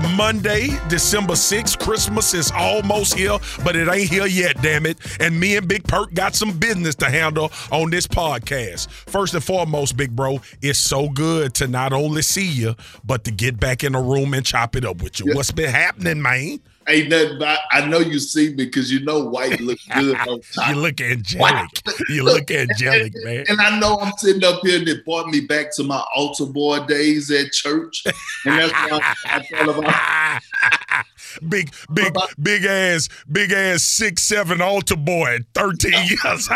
It's Monday, December 6th. Christmas is almost here, but it ain't here yet, damn it. And me and Big Perk got some business to handle on this podcast. First and foremost, Big Bro, it's so good to not only see you, but to get back in the room and chop it up with you. Yeah. What's been happening, man? Ain't nothing. But I know you see me because you know white looks good on top. You look angelic. You look angelic, man. And I know I'm sitting up here and it brought me back to my altar boy days at church. And that's why I, I thought about big, big, big ass, big ass six, seven altar boy at 13 years.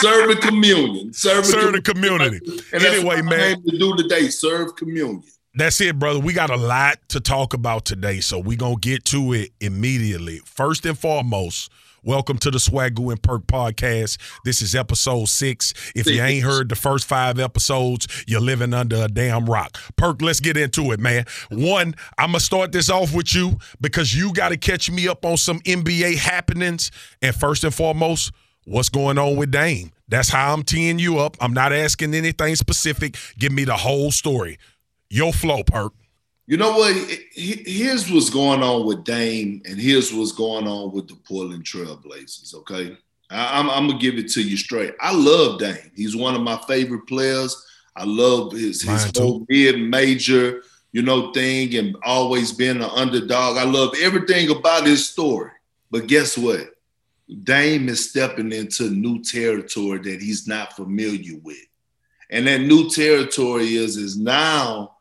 serving communion. Serving Serve the community. And Anyway, what I man. to do today, serve communion. That's it, brother. We got a lot to talk about today, so we're going to get to it immediately. First and foremost, welcome to the Swagu and Perk podcast. This is episode six. If you ain't heard the first five episodes, you're living under a damn rock. Perk, let's get into it, man. One, I'm going to start this off with you because you got to catch me up on some NBA happenings. And first and foremost, what's going on with Dame? That's how I'm teeing you up. I'm not asking anything specific. Give me the whole story. Your flow, Perk. You know what? He- Here's what's going on with Dame, and here's what's going on with the Portland Trailblazers. Okay, I, I'm, I'm gonna give it to you straight. I love Dame. He's one of my favorite players. I love his his whole mid-major, you know, thing, and always being an underdog. I love everything about his story. But guess what? Dame is stepping into new territory that he's not familiar with. And that new territory is is now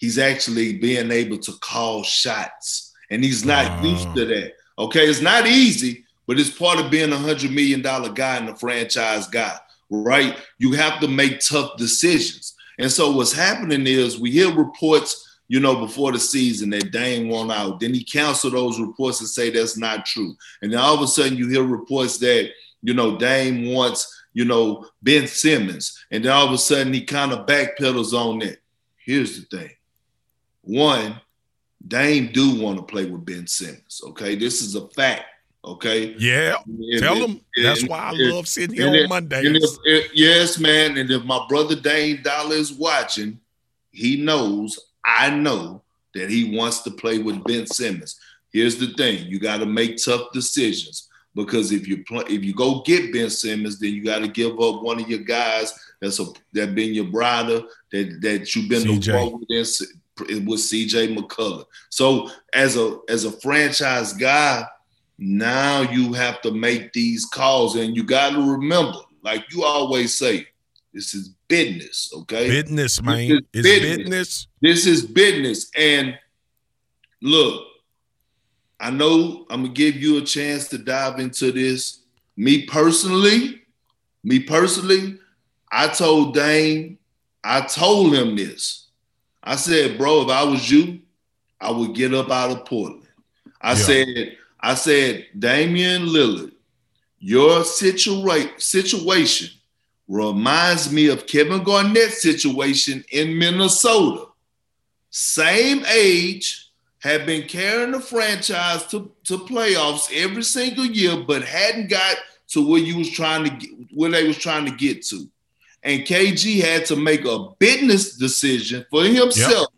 he's actually being able to call shots. And he's not Wow. used to that. Okay, it's not easy, but it's part of being a hundred million dollar guy and a franchise guy, right? You have to make tough decisions. And so what's happening is we hear reports, you know, before the season that Dame won out. Then he canceled those reports and say that's not true. And then all of a sudden you hear reports that, you know, Dame wants, you know, Ben Simmons. And then all of a sudden he kind of backpedals on that. Here's the thing. One, Dame do want to play with Ben Simmons. Okay. This is a fact. Okay. Yeah. And Tell him. That's why I love sitting here on if- Mondays. if- if- yes, man. And if my brother Dame Dollar is watching, he knows, I know that he wants to play with Ben Simmons. Here's the thing: you got to make tough decisions because if you play, if you go get Ben Simmons, then you got to give up one of your guys that's a that been your brother that that you've been CJ. the with, with CJ McCollum. So as a as a franchise guy, now you have to make these calls, and you got to remember, like you always say, this is business. Okay, business, man. is It's business. business. this is business. And look, I know I'm gonna give you a chance to dive into this. Me personally, me personally, I told Dame, I told him this. I said, bro, if I was you, I would get up out of Portland. I Yeah. said, I said, Damian Lillard, your situa- situation reminds me of Kevin Garnett's situation in Minnesota. Same age, had been carrying the franchise to, to playoffs every single year, but hadn't got to where you was trying to get where they was trying to get to. And KG had to make a business decision for himself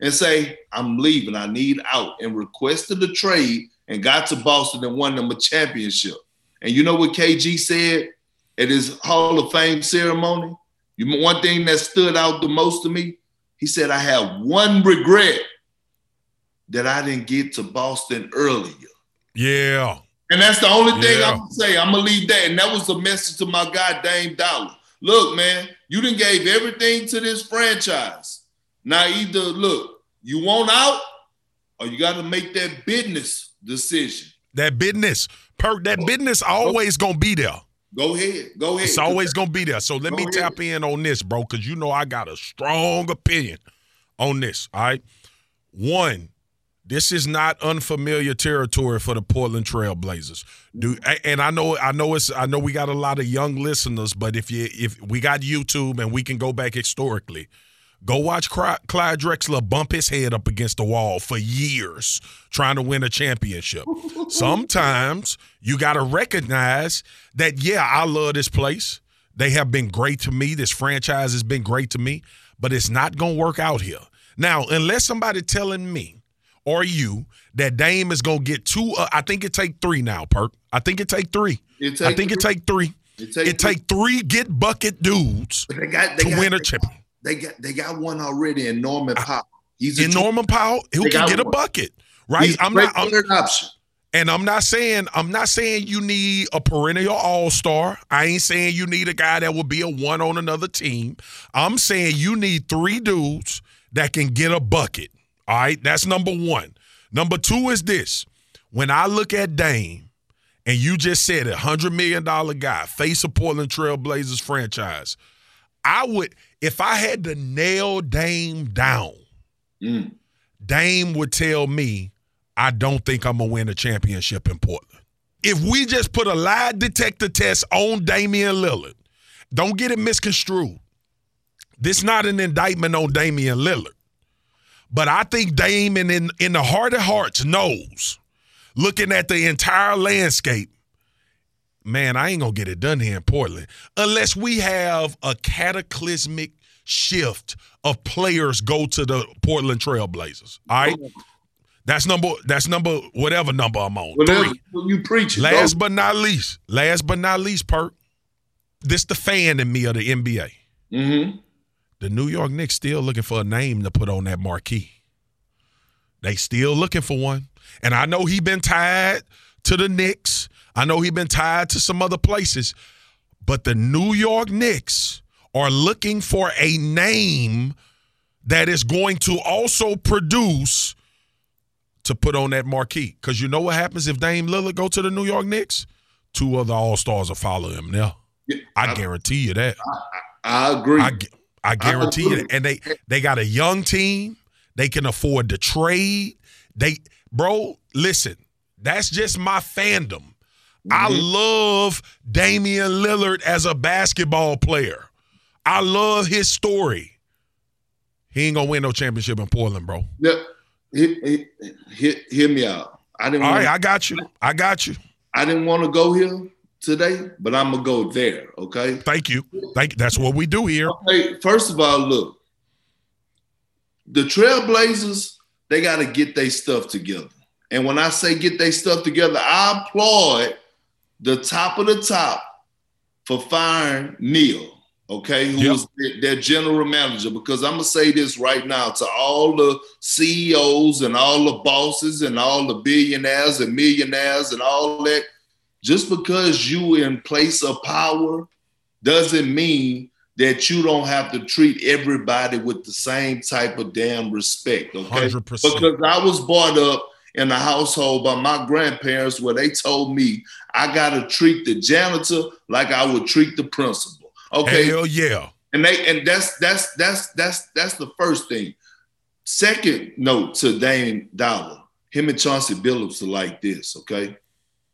and say, I'm leaving, I need out, and requested a trade and got to Boston and won them a championship. And you know what KG said at his Hall of Fame ceremony? You one thing that stood out the most to me, he said, I have one regret that I didn't get to Boston earlier. Yeah. And that's the only thing Yeah. I'm gonna say. I'm gonna leave that. And that was the message to my guy Dame Dollar. Look, man, you didn't gave everything to this franchise. Now either look, you want out, or you got to make that business decision. That business. Perk, that business always gonna be there. Go ahead, go ahead. It's always gonna be there. So let Go me ahead. tap in on this, bro, because you know I got a strong opinion on this. All right. One, this is not unfamiliar territory for the Portland Trailblazers. Do and I know I know it's I know we got a lot of young listeners, but if you if we got YouTube and we can go back historically, go watch Clyde Drexler bump his head up against the wall for years trying to win a championship. Sometimes you got to recognize that yeah, I love this place. They have been great to me. This franchise has been great to me, but it's not going to work out here. Now, unless somebody telling me or you that Dame is gonna get two. Uh, I think it take three now, Perk. I think it take three. It I think it take three. It take, It take three get bucket dudes They got they to got, win a champion. they got they got one already in Norman Powell. He's In Norman Powell, who can get a bucket, right? He's I'm not. I'm, option. And I'm not saying I'm not saying you need a perennial all-star. I ain't saying you need a guy that will be a one on another team. I'm saying you need three dudes that can get a bucket. All right, that's number 1. Number 2 is this. When I look at Dame and you just said a 100 million dollar guy, face of Portland Trail Blazers franchise, I would if I had to nail Dame down, Mm. Dame would tell me, I don't think I'm gonna win a championship in Portland. If we just put a lie detector test on Damian Lillard, don't get it misconstrued. This not an indictment on Damian Lillard. But I think Dame in, in, in the heart of hearts knows, looking at the entire landscape, man, I ain't gonna get it done here in Portland unless we have a cataclysmic shift of players go to the Portland Trailblazers. All right. That's number that's number whatever number I'm on. Whatever Three. you preach. Last but not least, last but not least, Perk. This the fan in me of the NBA. mm-hmm. The New York Knicks still looking for a name to put on that marquee. They still looking for one. And I know he been tied to the Knicks. I know he been tied to some other places. But the New York Knicks are looking for a name that is going to also produce to put on that marquee. Because you know what happens if Dame Lillard go to the New York Knicks? Two other All-Stars will follow him now. I guarantee you that. I agree. I, I guarantee you, agree. and they they got a young team. They can afford to trade. They, bro, listen, that's just my fandom. I Mhm. love Damian Lillard as a basketball player. I love his story. He ain't gonna win no championship in Portland, bro. Yep. hear, hear, me out. I didn't. All want, right, I got you. I got you. I didn't want to go here today, but I'm gonna go there. Okay. Thank you. Thank. That's what we do here. Okay. First of all, look, the Trailblazers they got to get their stuff together. And when I say get their stuff together, I applaud the top of the top for firing Neil. Okay, who Yep. was their- their general manager? Because I'm gonna say this right now to all the CEOs and all the bosses and all the billionaires and millionaires and all that. Just because you in place of power doesn't mean that you don't have to treat everybody with the same type of damn respect. Okay, Hundred percent. because I was brought up in a household by my grandparents where they told me I got to treat the janitor like I would treat the principal. Okay, Hell yeah. and they and that's that's that's that's that's the first thing. Second note to Dame Dollar, him and Chauncey Billups are like this, okay?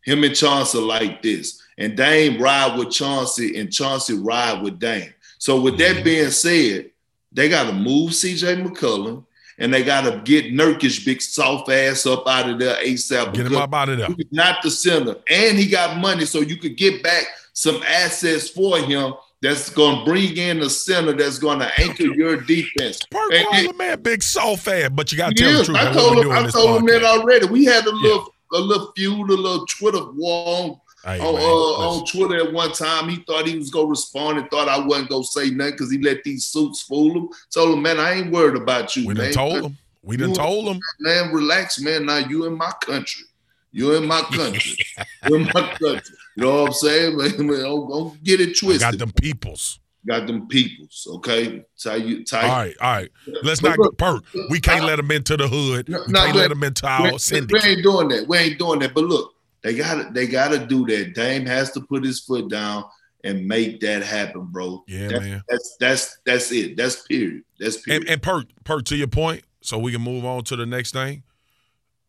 Him and Chauncey are like this, and Dame ride with Chauncey, and Chauncey ride with Dame. So with that mm-hmm. being said, they got to move C.J. McCollum, and they got to get Nurkic big soft ass up out of there ASAP. Get him up out of there. Not the center. And he got money, so you could get back some assets for him that's going to bring in a center that's going to anchor your defense. Perk And- man, big soft ass, but you got to tell the truth. I told him. I told him that already. We had a little, a little feud, a little Twitter war on, man, uh, on. Twitter at one time. He thought he was gonna respond and thought I wasn't gonna say nothing because he let these suits fool him. Told him, man, I ain't worried about you, we man. done told him. We done You- told him. Man, relax, man. Now you in my country. You in my country. you in my country. You know what I'm saying? Man, man, don't, don't get it I twisted. got them peoples. Got them peoples, okay? Tie you, tie. All right, all right. Let's But not look, perk. We uh, can't let them into the hood. No, We can't let them into we, our we syndicate. ain't doing that. We ain't doing that. But look, they got to They got to do that. Dame has to put his foot down and make that happen, bro. Yeah, That- man. That's that's that's it. That's period. That's period. And, and perk, perk to your point, so we can move on to the next thing.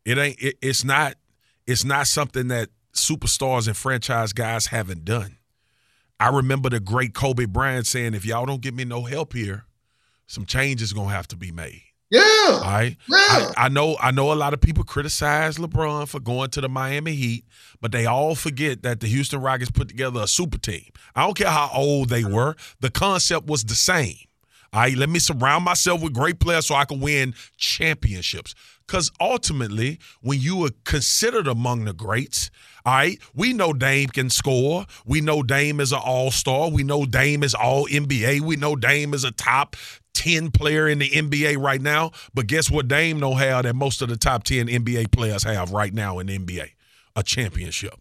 It ain't. It, it's not. It's not something that superstars and franchise guys haven't done. I remember the great Kobe Bryant saying, "If y'all don't give me no help here, some changes gonna have to be made." yeah, All right. yeah. I, I know I know a lot of people criticize LeBron for going to the Miami Heat, but they all forget that the Houston Rockets put together a super team. I don't care how old they were, the concept was the same. All right, let me surround myself with great players so I can win championships. Because ultimately, when you are considered among the greats, all right, we know Dame can score. We know Dame is an all star. We know Dame is all NBA. We know Dame is a top 10 player in the NBA right now. But guess what Dame don't have that most of the top 10 NBA players have right now in the NBA? A championship.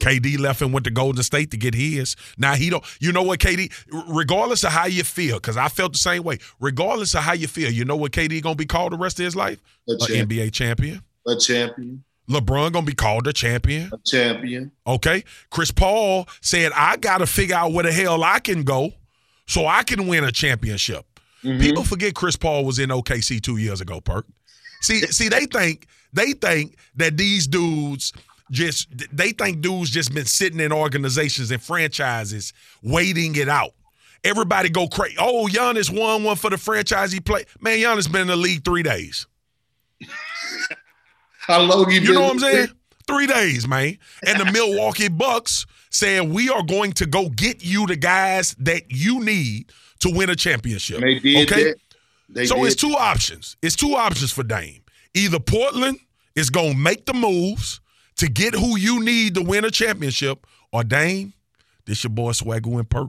KD left and went to Golden State to get his. Now he don't. You know what, KD? Regardless of how you feel, because I felt the same way. Regardless of how you feel, you know what KD gonna be called the rest of his life? A An. NBA champion. A champion. LeBron gonna be called a champion. A champion. Okay. Chris Paul said, I gotta figure out where the hell I can go so I can win a championship. Mhm. People forget Chris Paul was in OKC two years ago, Perk. See, see, they think they think that these dudes just they think dudes just been sitting in organizations and franchises waiting it out. Everybody go crazy. Oh, Giannis won one for the franchise he played. Man, Giannis been in the league three days. How long You been? know what I'm saying? Three days, man. And the Milwaukee Bucks said we are going to go get you the guys that you need to win a championship. They did okay. that. They so did. it's two options. It's two options for Dame. Either Portland is gonna make the moves to get who you need to win a championship, or Dame, this your boy Swagger and Perk.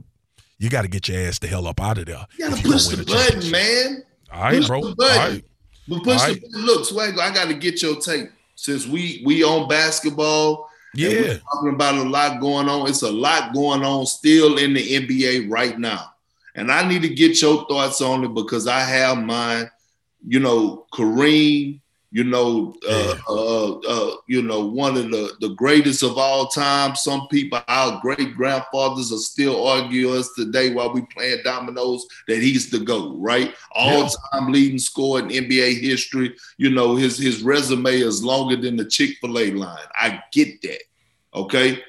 You got to get your ass the hell up out of there. You gotta push the button, man. All right, Push bro. the button. right. But push Alright. the. Look, Swagger, I gotta get your tape. Since we we on basketball, Yeah. we're talking about a lot going on. It's a lot going on still in the NBA right now. And I need to get your thoughts on it because I have mine. You know, Kareem, you know, uh, uh, uh, you know, one of the, the greatest of all time. Some people, our great grandfathers, are still arguing us today while we playing dominoes that he's the GOAT, right? All time leading scorer in NBA history. You know, his his resume is longer than the Chick-fil-A line. I get that. Okay.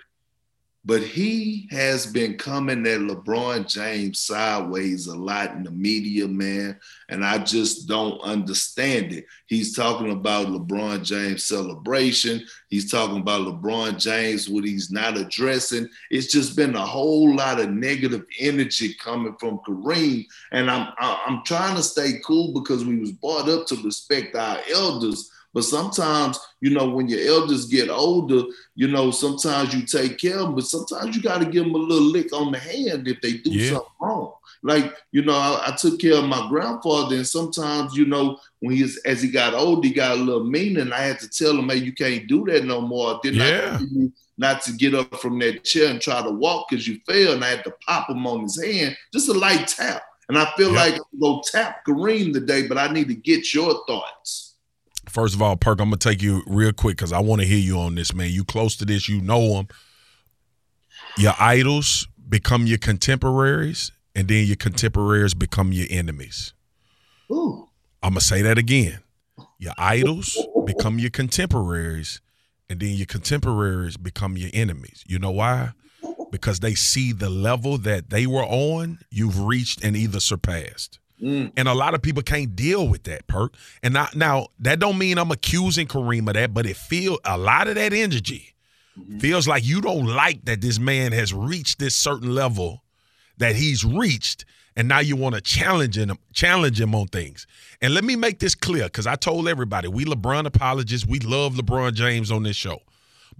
But he has been coming at LeBron James sideways a lot in the media, man. And I just don't understand it. He's talking about LeBron James celebration. He's talking about LeBron James, what he's not addressing. It's just been a whole lot of negative energy coming from Kareem. And I'm I'm trying to stay cool because we was brought up to respect our elders. But sometimes, you know, when your elders get older, you know, sometimes you take care of them, but sometimes you got to give them a little lick on the hand if they do Yeah. something wrong. Like, you know, I, I took care of my grandfather, and sometimes, you know, when he as he got older, he got a little mean, and I had to tell him, hey, you can't do that no more. Then I Yeah. you not to get up from that chair and try to walk because you fell, and I had to pop him on his hand, just a light tap. And I feel Yeah. like I'm gonna tap Kareem today, but I need to get your thoughts. First of all, Perk, I'm gonna take you real quick because I want to hear you on this, man. You close to this, you know them. Your idols become your contemporaries, and then your contemporaries become your enemies. Ooh. I'm gonna say that again. Your idols become your contemporaries, and then your contemporaries become your enemies. You know why? Because they see the level that they were on, you've reached and either surpassed. Mm. And a lot of people can't deal with that perk. And I, now that don't mean I'm accusing Kareem of that, but it feel a lot of that energy Mhm. feels like you don't like that this man has reached this certain level that he's reached, and now you want to challenge him, challenge him on things. And let me make this clear, because I told everybody we LeBron apologists, we love LeBron James on this show,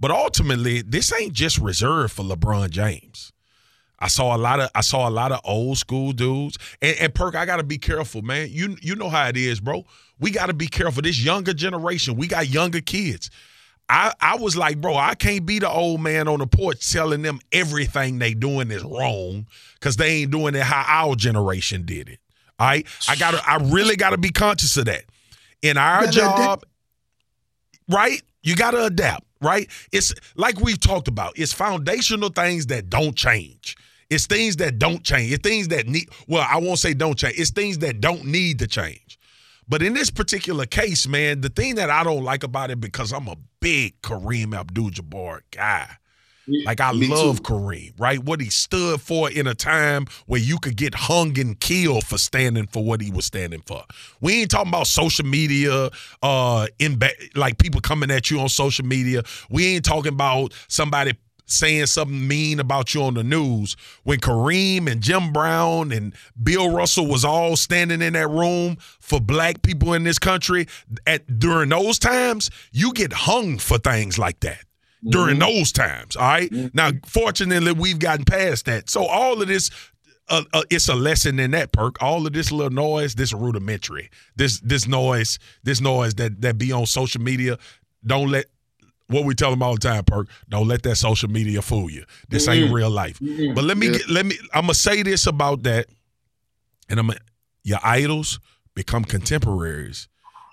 but ultimately this ain't just reserved for LeBron James. I saw a lot of I saw a lot of old school dudes. And, and Perk, I gotta be careful, man. You you know how it is, bro. We gotta be careful. This younger generation, we got younger kids. I, I was like, bro, I can't be the old man on the porch telling them everything they doing is wrong because they ain't doing it how our generation did it. All right. I gotta I really gotta be conscious of that. In our job, right? You gotta adapt, right? It's like we've talked about, it's foundational things that don't change. It's things that don't change. It's things that need, well, I won't say don't change. It's things that don't need to change. But in this particular case, man, the thing that I don't like about it because I'm a big Kareem Abdul-Jabbar guy. Like I Me love too. Kareem, right? What he stood for in a time where you could get hung and killed for standing for what he was standing for. We ain't talking about social media, uh, in ba- like people coming at you on social media. We ain't talking about somebody saying something mean about you on the news when Kareem and Jim Brown and Bill Russell was all standing in that room for black people in this country at during those times you get hung for things like that during mm-hmm. those times all right? mm-hmm. now fortunately we've gotten past that so all of this uh, uh, it's a lesson in that perk. All of this little noise, this rudimentary. This this noise, this noise that that be on social media. Don't let what we tell them all the time, Perk. Don't let that social media fool you. This mm-hmm. ain't real life. Mm-hmm. But let me yeah. get, let me. I'm gonna say this about that, and I'm your idols become contemporaries,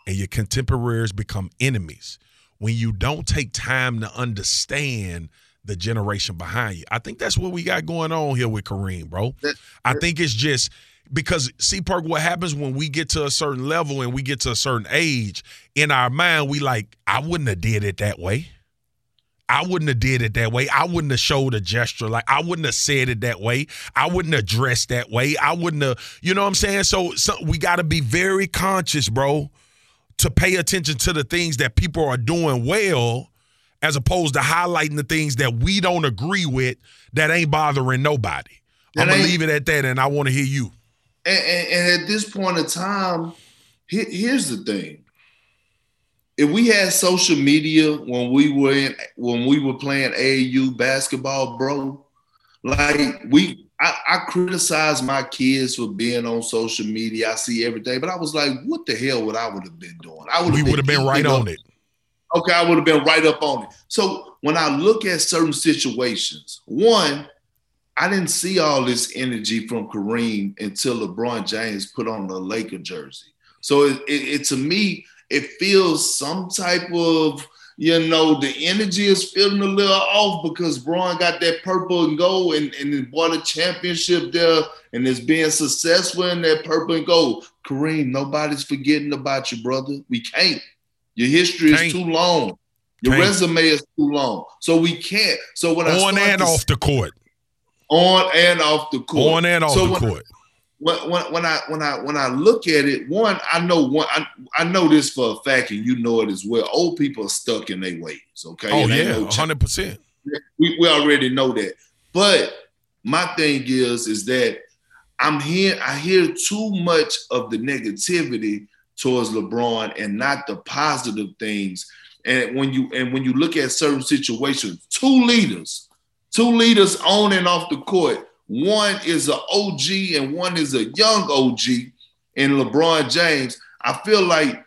and your contemporaries become enemies when you don't take time to understand the generation behind you. I think that's what we got going on here with Kareem, bro. I think it's just because see Perk, what happens when we get to a certain level and we get to a certain age, in our mind, we like, I wouldn't have did it that way. I wouldn't have did it that way. I wouldn't have showed a gesture like I wouldn't have said it that way. I wouldn't have dressed that way. I wouldn't have, you know what I'm saying? So, so we got to be very conscious, bro, to pay attention to the things that people are doing well as opposed to highlighting the things that we don't agree with that ain't bothering nobody. I'm gonna leave it at that, and I want to hear you. And, and, and, at this point in time, here, here's the thing: if we had social media when we were in, when we were playing AAU basketball, bro, like we, I, I criticize my kids for being on social media. I see everything, but I was like, what the hell would I would have been doing? I would. We would have been right on it. Okay, I would have been right up on it. So when I look at certain situations, one, I didn't see all this energy from Kareem until LeBron James put on the Laker jersey. So it, it, it, to me, it feels some type of, you know, the energy is feeling a little off because Bron got that purple and gold and, and won a championship there and is being successful in that purple and gold. Kareem, nobody's forgetting about you, brother. We can't. Your history can't. is too long. Your can't. resume is too long. So we can't. So when on I and off the court on and off the court. On and off so the when, court. When, when, when, I when I when I look at it, one I know one I, I know this for a fact, and you know it as well. Old people are stuck in their ways. Okay. Oh yeah, hundred no percent. We we already know that. But my thing is is that I'm here. I hear too much of the negativity towards LeBron and not the positive things. And when you and when you look at certain situations, two leaders Two leaders on and off the court. One is an OG and one is a young OG in LeBron James. I feel like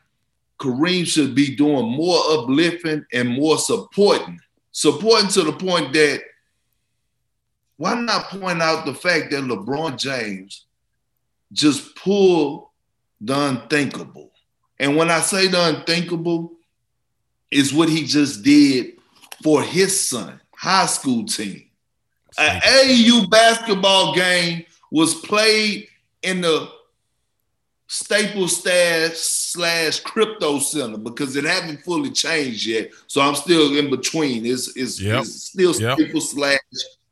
Kareem should be doing more uplifting and more supporting. Supporting to the point that why not point out the fact that LeBron James just pulled the unthinkable? And when I say the unthinkable, is what he just did for his son high school team. An AAU basketball game was played in the Staples Stash slash Crypto Center because it hasn't fully changed yet. So I'm still in between. It's, it's, yep. it's still yep. Staples slash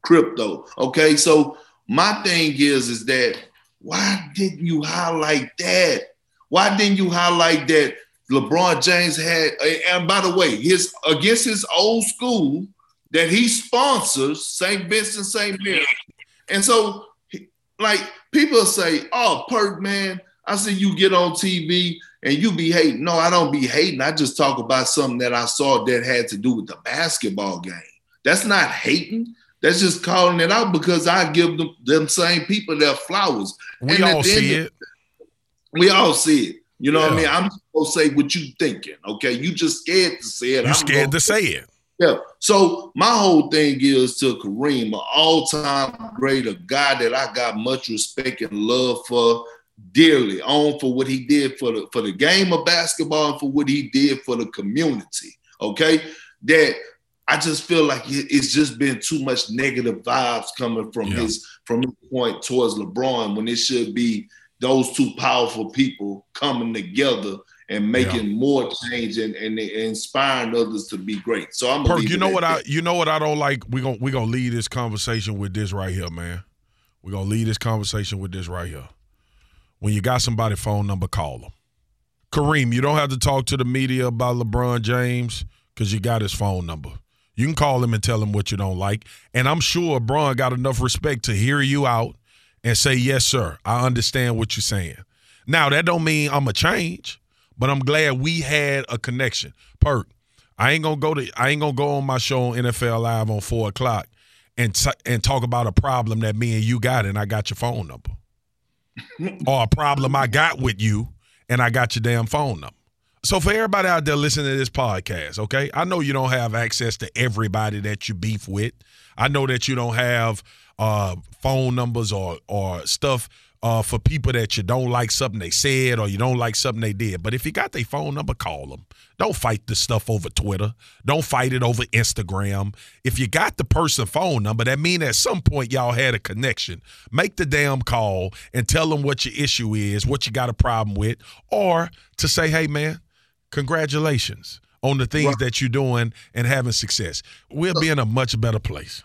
Crypto. Okay, so my thing is is that why didn't you highlight that? Why didn't you highlight that LeBron James had? And by the way, his against his old school, that he sponsors, St. Vincent, St. Mary. And so, like, people say, oh, Perk, man, I see you get on TV and you be hating. No, I don't be hating. I just talk about something that I saw that had to do with the basketball game. That's not hating. That's just calling it out because I give them them same people their flowers. We and all see it. We all see it. You know yeah. what I mean? I'm supposed to say what you thinking. Okay, you just scared to say it. You scared to say it. Yeah. So my whole thing is to Kareem, an all-time great, a guy that I got much respect and love for dearly, on for what he did for the for the game of basketball and for what he did for the community. Okay, that I just feel like it's just been too much negative vibes coming from yeah. his from his point towards LeBron when it should be those two powerful people coming together and making yeah. more change and, and, inspiring others to be great. So I'm Perk, you know what I you know what I don't like? We're gonna we're gonna lead this conversation with this right here, man. We're gonna lead this conversation with this right here. When you got somebody phone number, call them. Kareem, you don't have to talk to the media about LeBron James because you got his phone number. You can call him and tell him what you don't like. And I'm sure Bron got enough respect to hear you out and say, yes, sir, I understand what you're saying. Now, that don't mean I'm a change, but I'm glad we had a connection. Perk, I ain't gonna go to I ain't gonna go on my show on NFL Live on four o'clock and t- and talk about a problem that me and you got and I got your phone number. or a problem I got with you and I got your damn phone number. So for everybody out there listening to this podcast, okay, I know you don't have access to everybody that you beef with. I know that you don't have uh, phone numbers or or stuff uh, for people that you don't like something they said or you don't like something they did. But if you got their phone number, call them. Don't fight the stuff over Twitter. Don't fight it over Instagram. If you got the person phone number, that mean at some point y'all had a connection. Make the damn call and tell them what your issue is, what you got a problem with, or to say, hey man, congratulations on the things that you're doing and having success. We'll be in a much better place.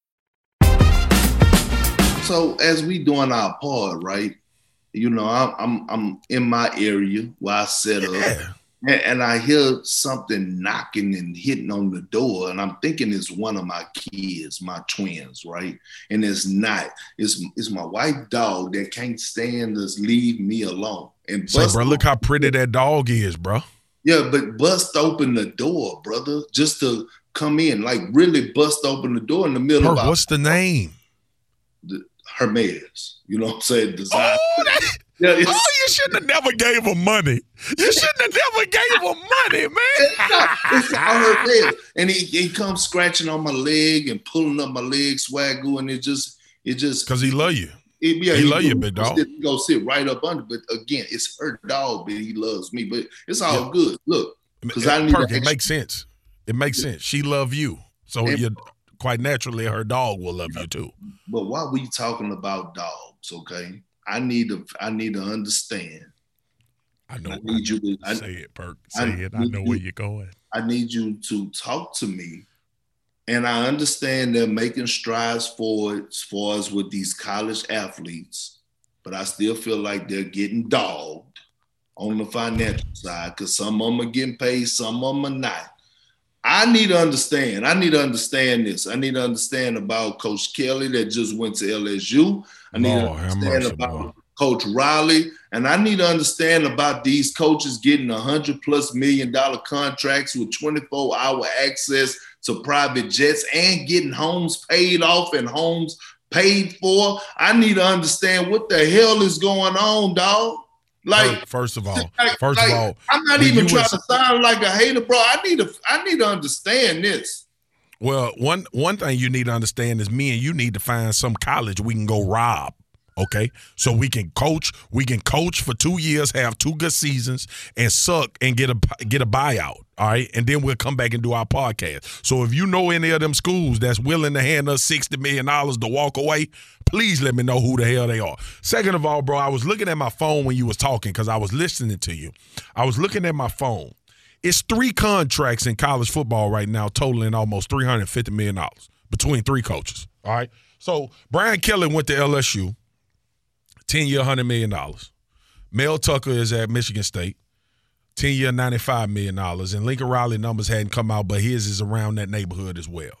So as we doing our part, right? You know, I'm I'm, I'm in my area where I set up, and, and I hear something knocking and hitting on the door, and I'm thinking it's one of my kids, my twins, right? And it's not. It's it's my white dog that can't stand to leave me alone. And bro, look how pretty that dog is, bro. yeah, but bust open the door, brother, just to come in, like really bust open the door in the middle our what's the name? the, Hermes. You know what I'm saying? Oh, Design. Oh, that, yeah, oh, you shouldn't have never gave him money. You shouldn't have never gave him money, man. it's it's Hermes. And he, he comes scratching on my leg and pulling up my leg, swagu, and it just it just Because he love you. it, yeah, he love you, big dog. Sit, go sit right up under. But again, it's her dog, but he loves me. But it's all Yeah. good. Look, 'Cause I need Perk, it makes sense. It makes sense. She love you. So you quite naturally her dog will love you too. but while we talking about dogs, okay? I need to I need to understand. I know. I need you to I, say it, Perk. I Say it. I know you- where you're going. I need you to talk to me. And I understand they're making strides forward as far as with these college athletes, but I still feel like they're getting dogged on the financial side because some of them are getting paid, some of them are not. I need to understand. I need to understand this. I need to understand about Coach Kelly that just went to LSU. I need Lord, to understand about Lord. Coach Riley, and I need to understand about these coaches getting a hundred plus million dollar contracts with 24 hour access to private jets and getting homes paid off and homes paid for. I need to understand what the hell is going on, dog. Like, first of all, like- first like, of all, I'm not even trying was- to sound like a hater, bro. I need to, I need to understand this. Well, one one thing you need to understand is me and you need to find some college we can go rob. Okay, so we can coach. We can coach for two years, have two good seasons, and suck and get a get a buyout. All right, and then we'll come back and do our podcast. So if you know any of them schools that's willing to hand us sixty million dollars to walk away, please let me know who the hell they are. Second of all, bro, I was looking at my phone when you was talking because I was listening to you. I was looking at my phone. It's three contracts in college football right now, totaling almost three hundred fifty million dollars between three coaches. All right. So Brian Kelly went to LSU, ten year, hundred million dollars. Mel Tucker is at Michigan State, ten year, ninety five million dollars. And Lincoln Riley numbers hadn't come out, but his is around that neighborhood as well.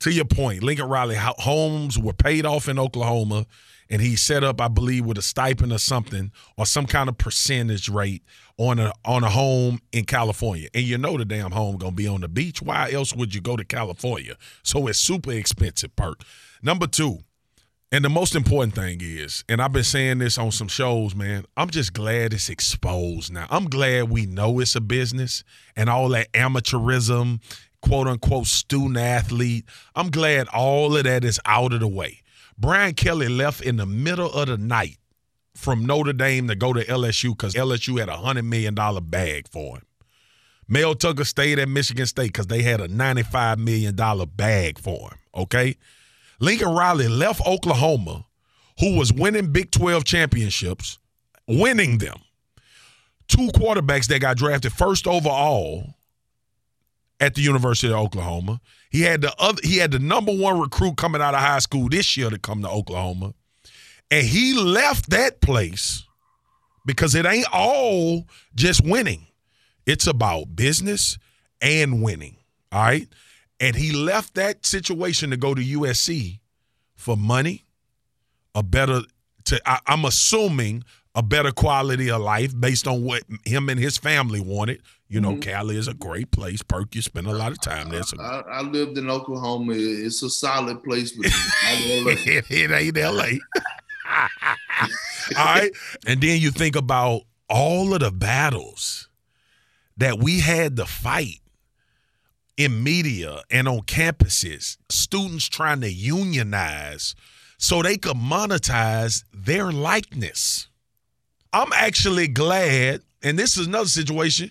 to your point, Lincoln Riley homes were paid off in Oklahoma, and he set up, I believe, with a stipend or something or some kind of percentage rate on a on a home in California. And you know the damn home gonna be on the beach. Why else would you go to California? So it's super expensive perk. Number two, and the most important thing is, and I've been saying this on some shows, man, I'm just glad it's exposed now. I'm glad we know it's a business and all that amateurism, quote unquote student athlete. I'm glad all of that is out of the way. Brian Kelly left in the middle of the night from Notre Dame to go to LSU because LSU had a $100 million bag for him. Mel Tucker stayed at Michigan State because they had a $95 million bag for him, okay? Lincoln Riley left Oklahoma, who was winning Big 12 championships, winning them. Two quarterbacks that got drafted first overall at the University of Oklahoma. He had the other he had the number one recruit coming out of high school this year to come to Oklahoma. And he left that place because it ain't all just winning. It's about business and winning. All right. And he left that situation to go to USC for money, a better to I, I'm assuming a better quality of life based on what him and his family wanted. You know, mm-hmm. Cali is a great place. Perk, you spend a lot of time there. So. I, I, lived in Oklahoma. It's a solid place, but it, it ain't LA. all right. And then you think about all of the battles that we had to fight in media and on campuses, students trying to unionize so they could monetize their likeness. I'm actually glad, and this is another situation.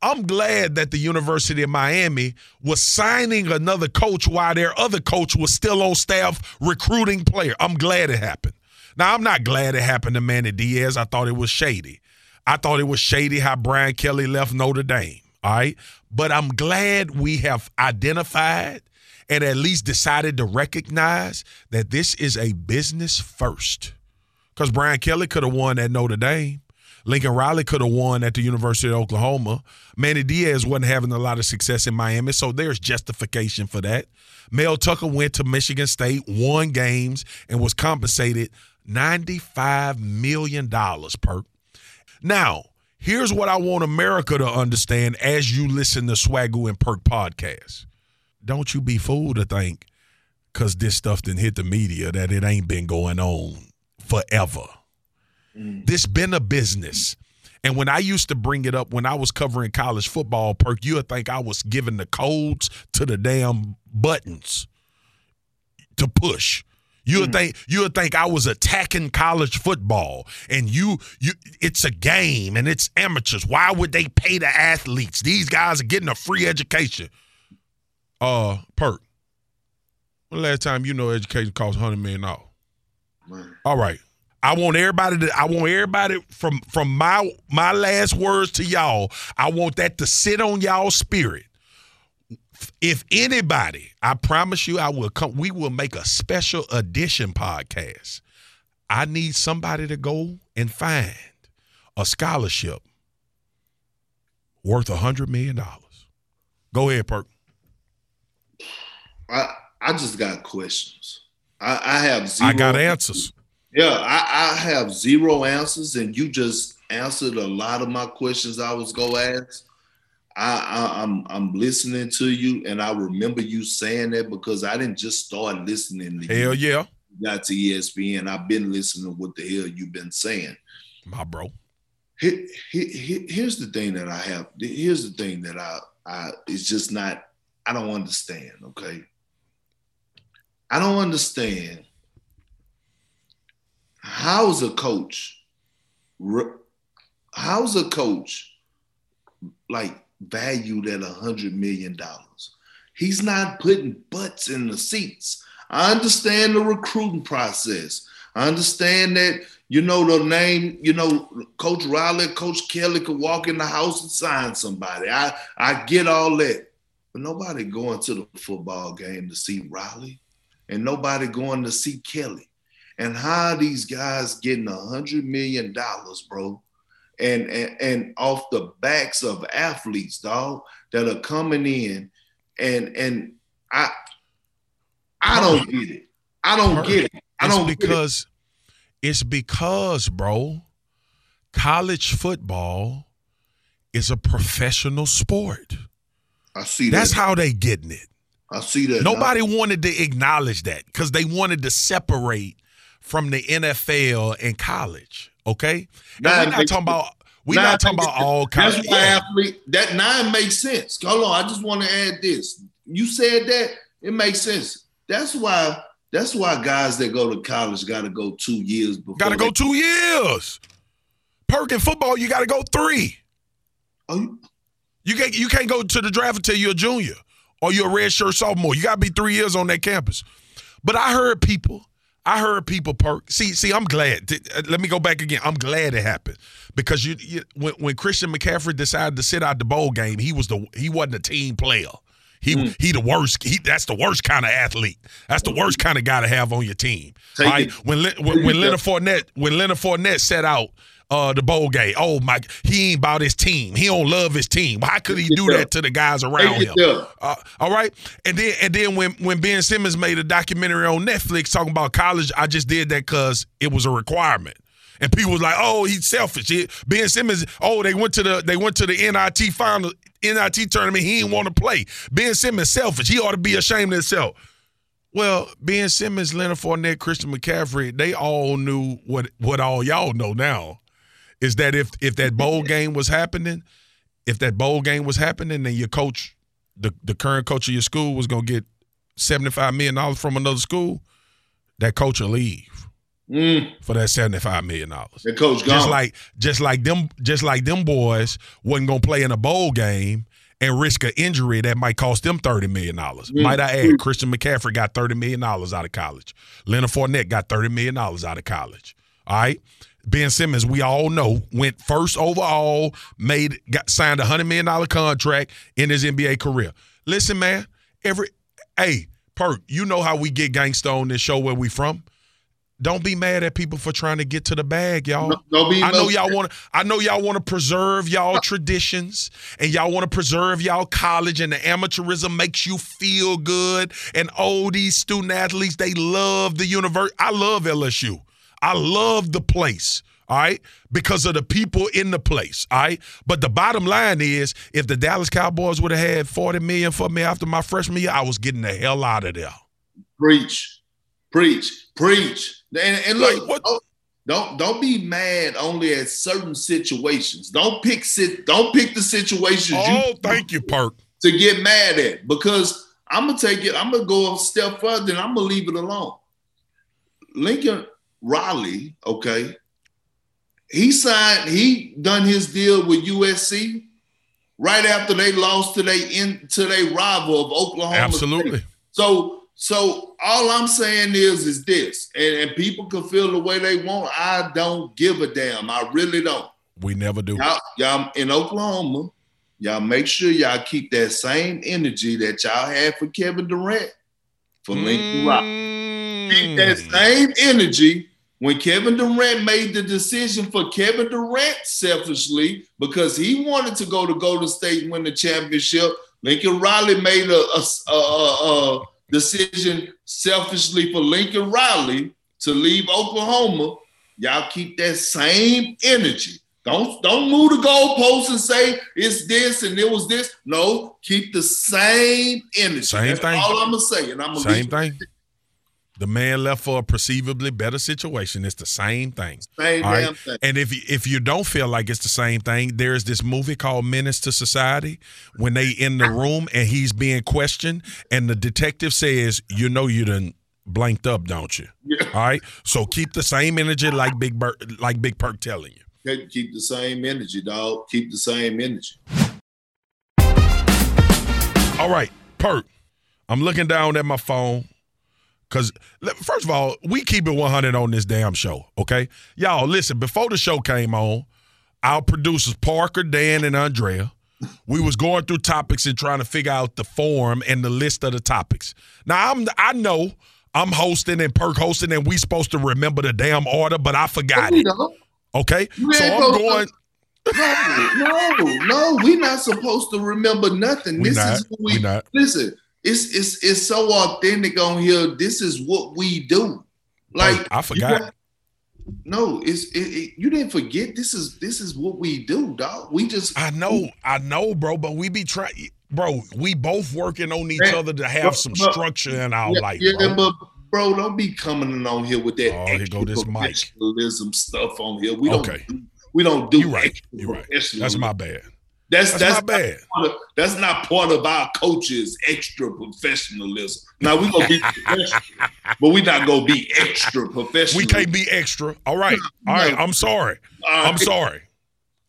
I'm glad that the University of Miami was signing another coach while their other coach was still on staff recruiting player. I'm glad it happened. Now, I'm not glad it happened to Manny Diaz. I thought it was shady. I thought it was shady how Brian Kelly left Notre Dame. All right. But I'm glad we have identified and at least decided to recognize that this is a business first. Because Brian Kelly could have won at Notre Dame. Lincoln Riley could have won at the University of Oklahoma. Manny Diaz wasn't having a lot of success in Miami, so there's justification for that. Mel Tucker went to Michigan State, won games, and was compensated $95 million per. Now, Here's what I want America to understand as you listen to Swagu and Perk podcast. Don't you be fooled to think because this stuff didn't hit the media that it ain't been going on forever. Mm. This been a business. And when I used to bring it up when I was covering college football, Perk, you would think I was giving the codes to the damn buttons to push. You would mm. think you would think I was attacking college football, and you you it's a game and it's amateurs. Why would they pay the athletes? These guys are getting a free education. Uh, perk. When the last time you know education costs hundred million dollars? All right. I want everybody to I want everybody from from my my last words to y'all. I want that to sit on y'all spirit if anybody, I promise you, I will come. We will make a special edition podcast. I need somebody to go and find a scholarship worth a hundred million dollars. Go ahead, Perk. I I just got questions. I, I have zero. I got answers. Yeah, I, I have zero answers, and you just answered a lot of my questions I was gonna ask. I, am I'm, I'm listening to you, and I remember you saying that because I didn't just start listening to hell you. yeah. Got to ESPN. I've been listening to what the hell you've been saying, my bro. Here, here, here's the thing that I have. Here's the thing that I, I it's just not. I don't understand. Okay, I don't understand. How's a coach? How's a coach like valued at a hundred million dollars. He's not putting butts in the seats. I understand the recruiting process. I understand that, you know, the name, you know, Coach Riley, Coach Kelly could walk in the house and sign somebody. I, I get all that. But nobody going to the football game to see Riley and nobody going to see Kelly. And how these guys getting a hundred million dollars, bro? And, and, and off the backs of athletes, dog, that are coming in. And and I I don't get it. I don't get it. I it's don't because it's because, bro, college football is a professional sport. I see that. That's how they getting it. I see that. Nobody wanted to acknowledge that because they wanted to separate from the NFL and college. Okay, and Nah, we're not talking about we're not talking about makes- all That's why Yeah. athlete that nine makes sense. Hold on, I just want to add this. You said that it makes sense. That's why. That's why guys that go to college got to go two years before. Got to go two years. Perk in football, you got to go three. Oh, you- You can't you can't go to the draft until you're a junior or you're a red shirt sophomore. You got to be three years on that campus. But I heard people, I heard people perk. See, see, I'm glad. Uh, Let me go back again. I'm glad it happened because you, you when, when Christian McCaffrey decided to sit out the bowl game, he was the he wasn't a team player. He he the worst. He that's the worst kind of athlete. That's the worst kind of guy to have on your team. Take right? it. When when, when Leonard Fournette when Leonard Fournette set out uh, the bowl game, oh my, he ain't about his team. He don't love his team. How could he do that to the guys around him? Uh, all right, and then and then when when Ben Simmons made a documentary on Netflix talking about college, I just did that because it was a requirement. And people was like, "Oh, he's selfish." He- ben Simmons, oh, they went to the they went to the NIT final NIT tournament. He didn't want to play. Ben Simmons selfish. He ought to be ashamed of himself. Well, Ben Simmons, Leonard Fournette, Christian McCaffrey, they all knew what what all y'all know now is that if if that bowl game was happening, if that bowl game was happening, and your coach, the the current coach of your school, was gonna get seventy five million dollars from another school, that coach will leave Mm, for that seventy five million dollars. that coach gone. Just like just like them just like them boys wasn't gonna play in a bowl game and risk an injury that might cost them thirty million dollars. Mm. Might I add, Christian McCaffrey got thirty million dollars out of college. Leonard Fournette got thirty million dollars out of college. All right. Ben Simmons, we all know, went first overall, made got signed a hundred million dollar contract in his NBA career. Listen, man, every hey, Perk, you know how we get gangsta on this show where we from. Don't be mad at people for trying to get to the bag, y'all. No- no be- I know y'all want to. I know y'all want to preserve y'all traditions, and y'all want to preserve y'all college, and the amateurism makes you feel good. And all these student athletes, they love the university. I love LSU. I love the place. All right, because of the people in the place. All right, but the bottom line is, if the Dallas Cowboys would have had forty million for me after my freshman year, I was getting the hell out of there. preach, preach, preach. And, and look, Like, don't, don't don't be mad only at certain situations. Don't pick sit. Don't pick the situations Oh, you thank you, Perk. to get mad at because I'm gonna take it. I'm gonna go a step further and I'm gonna leave it alone. Lincoln Riley, okay, he signed. He done his deal with USC right after they lost to they in to their rival of Oklahoma. State. Absolutely. So, so all I'm saying is, is this, and, and people can feel the way they want. I don't give a damn. I really don't. We never do. Y'all, y'all in Oklahoma, y'all make sure y'all keep that same energy that y'all had for Kevin Durant, for Lincoln Riley. Keep that Mm. same energy when Kevin Durant made the decision for Kevin Durant selfishly because he wanted to go to Golden State and win the championship. Lincoln Riley made a, a, a, a- decision selfishly for Lincoln Riley to leave Oklahoma. Y'all keep that same energy. Don't don't move the goalposts and say it's this and it was this. No, keep the same energy. Same That's thing. all I'm gonna say, and I'm gonna Same thing. The man left for a perceivably better situation. It's the same thing. Same damn right? thing. And if if you don't feel like it's the same thing, there's this movie called Menace to Society when they in the room and he's being questioned, and the detective says, "You know, you done blanked up, don't you? Yeah. All right. So keep the same energy, like Big Bur- like Big Perk telling you. Keep the same energy, dog. Keep the same energy. All right, Perk. I'm looking down at my phone because, first of all, we keep it 100 on this damn show, okay? Y'all, listen, before the show came on, our producers, Parker, Dan, and Andrea, we was going through topics and trying to figure out the form and the list of the topics. Now, I'm I know I'm hosting and Perk hosting, and we supposed to remember the damn order, but I forgot it, okay? So I'm going. No, no, no. We're not supposed to remember nothing. We this not. is who we, We not. listen. It's it's it's so authentic on here. This is what we do. Like Oh, I forgot. no, it's it, it- you didn't forget. This is this is what we do, dog. We just I know, I know, bro, but we be trying, bro. We both working on each Man, other to have but- some but- structure in our yeah, life, yeah, bro. but bro, don't be coming on here with that Oh, here go this mic. stuff on here. We Okay. don't do, we don't do You right, you right. That's my bad. That's That's, that's, my bad. part of, that's not part of our coaches extra professionalism. Now we gonna be professional, but we not gonna be extra professional. We can't be extra. All right, all right. I'm sorry. All I'm sorry.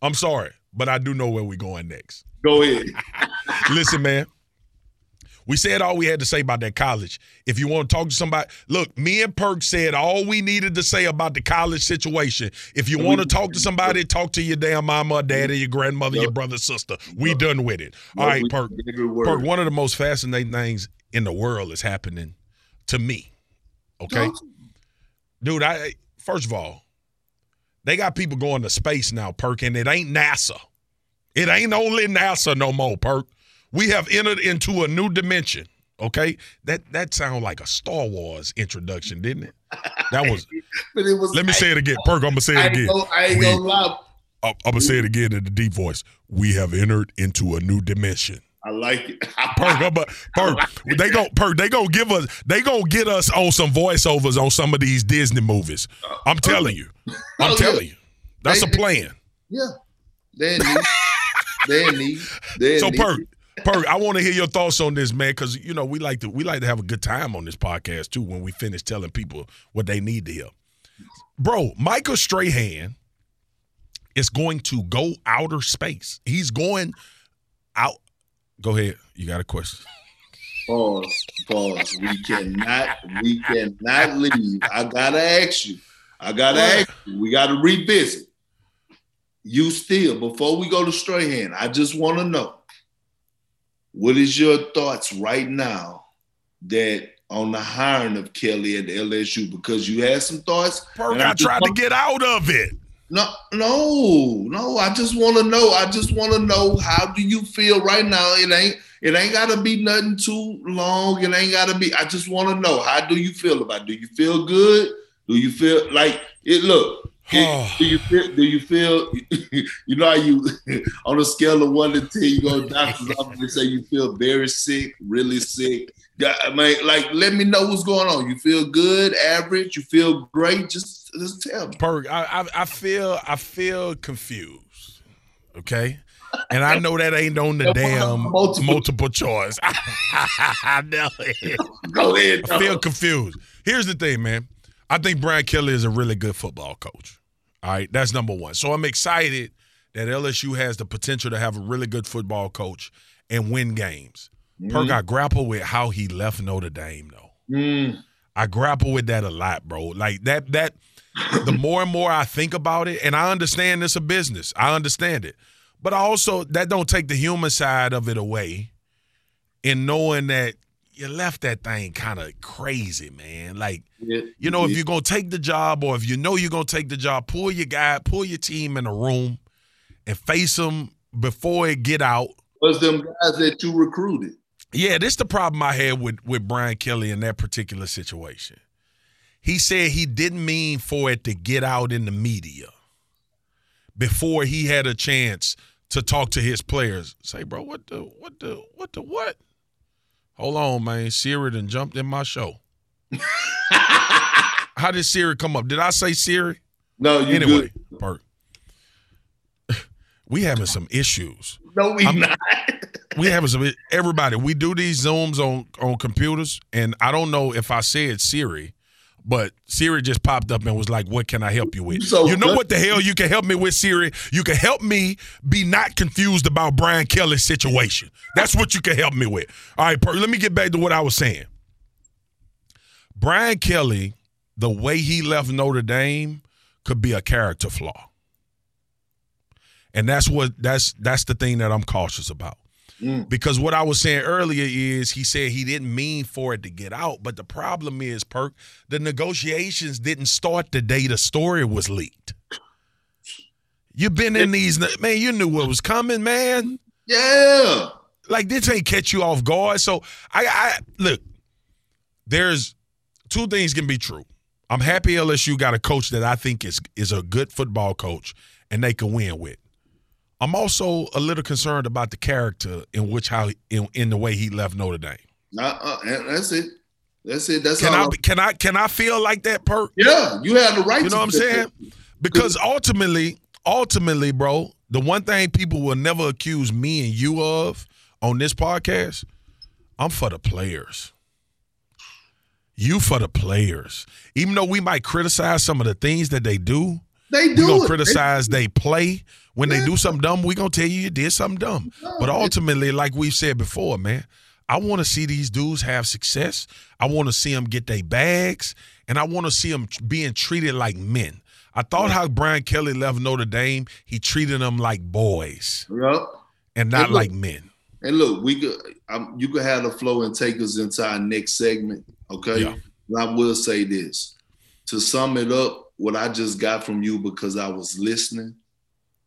I'm sorry, but I do know where we're going next. Go ahead. Listen, man. We said all we had to say about that college. If you want to talk to somebody, look, me and Perk said all we needed to say about the college situation. If you want to talk to somebody, talk to your damn mama, or daddy, your grandmother, your brother, sister. We done with it. All right, Perk. Perk, one of the most fascinating things in the world is happening to me. Okay? Dude, I first of all, they got people going to space now, Perk, and it ain't NASA. It ain't only NASA no more, Perk. We have entered into a new dimension. Okay, that that sounded like a Star Wars introduction, didn't it? That was. But it was. let me say it again, Perk. I'm gonna say it ain't again. I ain't We- gonna lie. Uh, I'm gonna say it again in the deep voice. We have entered into a new dimension. I like it. Perk, I'm a, Perk, they gon' Perk, they gonna give us, they gonna get us on some voiceovers on some of these Disney movies. Uh, I'm oh, telling you, I'm Oh, telling you, that's a plan. yeah. They need. They need. They So. Perk, Perk, I want to hear your thoughts on this, man, because you know we like to we like to have a good time on this podcast too when we finish telling people what they need to hear. Bro, Michael Strahan is going to go outer space. He's going out. Go ahead. You got a question? Pause. Pause. We cannot. We cannot leave. I gotta ask you. I gotta ask you. We gotta revisit. You still before we go to Strahan. I just want to know what is your thoughts right now that on the hiring of Kelly at LSU because you had some thoughts. Perk, and I just tried to get out of it. No, no, no. I just want to know. I just want to know how do you feel right now? It ain't. It ain't got to be nothing too long. It ain't got to be. I just want to know how do you feel about? It? Do you feel good? Do you feel like it? Look. It- oh. do you feel? Do you feel? You know how you on a scale of one to ten, you go to doctor's office and say you feel very sick, really sick. I mean, like, let me know what's going on. You feel good, average? You feel great? Just, just tell me. Perk, I, I I feel I feel confused. Okay. And I know that ain't on the Yeah, damn multiple, multiple- choice. I know it. Go ahead. I feel confused. Here's the thing, man. I think Brian Kelly is a really good football coach. All right, that's number one. So I'm excited that LSU has the potential to have a really good football coach and win games. Perk, I grapple with how he left Notre Dame, though. Mm, I grapple with that a lot, bro. Like that that the more and more I think about it, and I understand it's a business. I understand it. But I also that don't take the human side of it away in knowing that you left that thing kind of crazy, man. Like, yeah, you know, if you're gonna take the job or if you know you're gonna take the job, pull your guy, pull your team in a room and face them before it get out. was them guys that you recruited. Yeah, this the problem I had with with Brian Kelly in that particular situation. He said he didn't mean for it to get out in the media before he had a chance to talk to his players. Say, bro, what the what the what the what? Hold on, man. Siri done jumped in my show. How did Siri come up? Did I say Siri? no, you anyway, good. Bert. We having some issues. No, we I'm- not. we having some everybody we do these zooms on on computers and i don't know if i said siri but siri just popped up and was like what can i help you with? So you know what the hell you can help me with siri? You can help me be not confused about brian kelly's situation. That's what you can help me with. All right let me get back to what i was saying. Brian kelly the way he left notre dame could be a character flaw. And that's what that's that's the thing that i'm cautious about Mm. because what I was saying earlier is he said he didn't mean for it to get out, but the problem is, Perk, the negotiations didn't start the day the story was leaked. You've been in these, man. You knew what was coming, man. Yeah. like this ain't catch you off guard. So I, I look. There's two things can be true. I'm happy LSU got a coach that I think is is a good football coach and they can win with. I'm also a little concerned about the character in which how in, in the way he left Notre Dame. Uh, uh, that's it. That's it. That's Can I all. be- can I can I feel like that perk? yeah, you have the right. You know to what I'm saying? Because ultimately, ultimately, bro, the one thing people will never accuse me and you of on this podcast, I'm for the players. You for the players. Even though we might criticize some of the things that they do, They do. we do gonna it. criticize they play. When they do something dumb, we're gonna tell you you did something dumb. But ultimately, like we've said before, man, I want to see these dudes have success. I want to see them get their bags, and I want to see them being treated like men. I thought how Brian Kelly left Notre Dame, he treated them like boys Yep. and not look. like men. And look, we could um, you could have the flow and take us into our next segment. Okay. Yeah. I will say this. To sum it up, what I just got from you because I was listening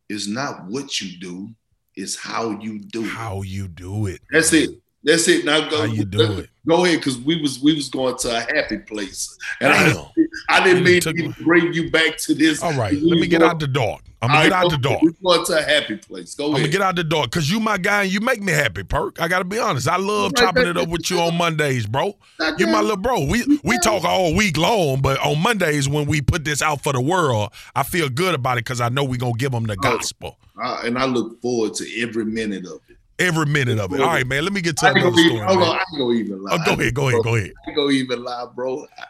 is not what you do, it's how you do it. How you do it? That's it. That's it. Now go How you do it? Go ahead, because we was we was going to a happy place. And I, Damn. I didn't mean to me- bring you back to this. All right, let me get going- out the door. I'm gonna get right, out the door. We're going to a happy place. Go I'm ahead. gonna get out the door because you my guy and you make me happy, Perk. I gotta be honest. I love Right, chopping it up with you on Mondays, bro. You my little bro. We we talk all week long, but on Mondays when we put this out for the world, I feel good about it because I know we gonna give them the gospel Uh, and I look forward to every minute of it. Every minute of it. All right, man. Let me get to I another story. hold on, I gonna even lie. Oh, go ahead, go ahead, go ahead. I gonna even lie, bro. I,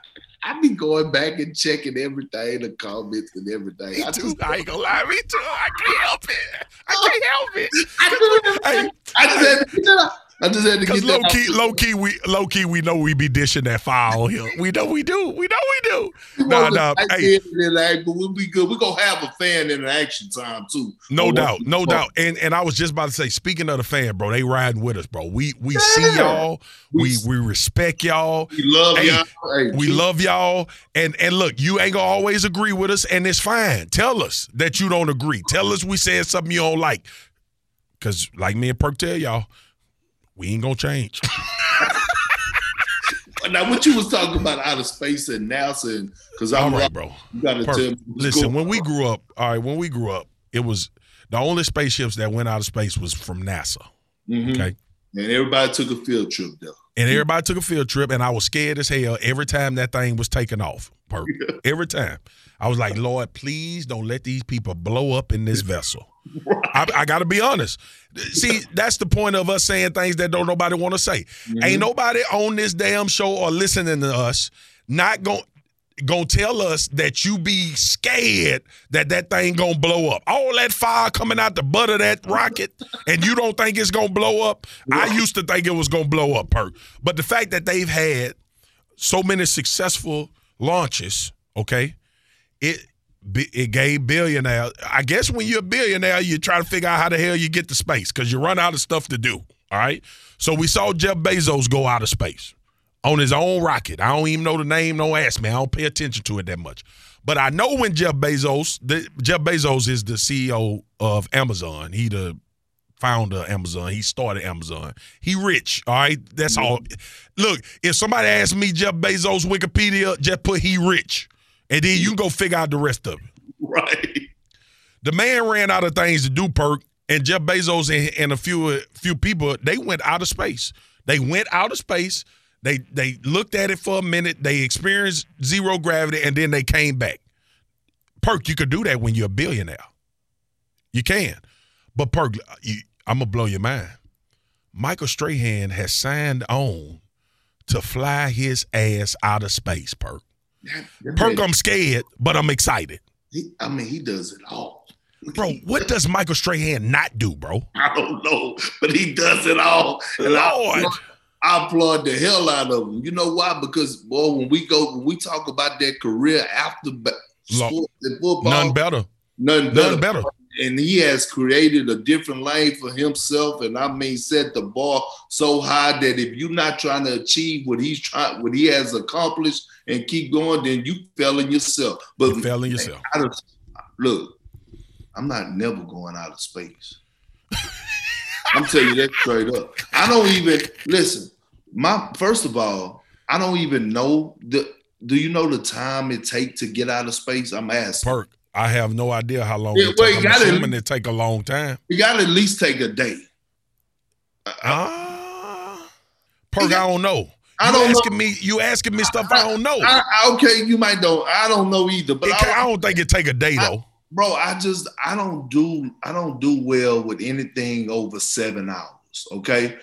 I be going back and checking everything, the comments and everything. Me I too. just, I ain't gonna lie. Me too. I can't help it. I can't help it. I, Hey, it. I just had to get that out. I just had to get low key, low key, we low key, we know we be dishing that file here. We know we do. We know we do. Nah, nah. Hey, but we'll be good. We're gonna have a fan interaction time too. No oh, doubt, no talk. doubt. And and I was just about to say, speaking of the fan, bro, they riding with us, bro. We we see y'all, we We- respect y'all, We love Hey, y'all. Hey, we love y'all. And and look, you ain't gonna always agree with us, and it's fine. Tell us that you don't agree. Tell us we said something you don't like. Cause like me and Perk tell y'all, we ain't gonna change. Now, what you was talking about out of space and NASA, and because I'm right, like, bro. you gotta Perk, tell me. Listen, when we grew up, all right, when we grew up, it was the only spaceships that went out of space was from NASA. Mhm. Okay. and everybody took a field trip there. And everybody took a field trip, and I was scared as hell every time that thing was taken off. Perk. Every time. I was like, Lord, please don't let these people blow up in this vessel. I, I got to be honest. See, that's the point of us saying things that don't nobody want to say. Ain't mm-hmm. nobody on this damn show or listening to us not going gonna tell us that you be scared that that thing gonna blow up. All that fire coming out the butt of that rocket, and you don't think it's gonna blow up. I used to think it was gonna blow up, Perk. But the fact that they've had so many successful launches, okay, it it gave billionaire. I guess when you're a billionaire, you try to figure out how the hell you get to space because you run out of stuff to do. All right. So we saw Jeff Bezos go out of space on his own rocket. I don't even know the name. Don't ask me. I don't pay attention to it that much. But I know when Jeff Bezos, the, Jeff Bezos is the CEO of Amazon. He the founder of Amazon. He started Amazon. He rich. All right. That's all. Look, if somebody asks me Jeff Bezos Wikipedia, just put he rich. And then you can go figure out the rest of it. Right. The man ran out of things to do, Perk, and Jeff Bezos and, and a few few people, they went out of space. They went out of space. They they looked at it for a minute. They experienced zero gravity, and then they came back. Perk, you could do that when you're a billionaire. You can, but Perk, you, I'm gonna blow your mind. Michael Strahan has signed on to fly his ass out of space. Perk, Perk, I'm scared, but I'm excited. he- I mean, he does it all. Bro, what does Michael Strahan not do, bro? I don't know, but he does it all. And I Lord. applaud- I applaud the hell out of him. You know why? Because boy, when we go, when we talk about that career after sports and football, None better. none better. None better. And he has created a different lane for himself, and I mean, set the bar so high that if you're not trying to achieve what he's trying, what he has accomplished, and keep going, then you failing yourself. But You failing yourself. out of- look, I'm not never going out of space. I'm telling you that straight up. I don't even listen. My first of all, I don't even know the. Do you know the time it take to get out of space? I'm asking. Perk, I have no idea how long Yeah, it well, take. I'm assuming it take a long time. You got to at least take a day. Ah, Perk, I don't know. I don't know. asking me. You asking me stuff I don't know. I, I- okay, you might don't. I don't know either, but I, I don't think it take a day though. bro, I just I don't do I don't do well with anything over seven hours. Okay,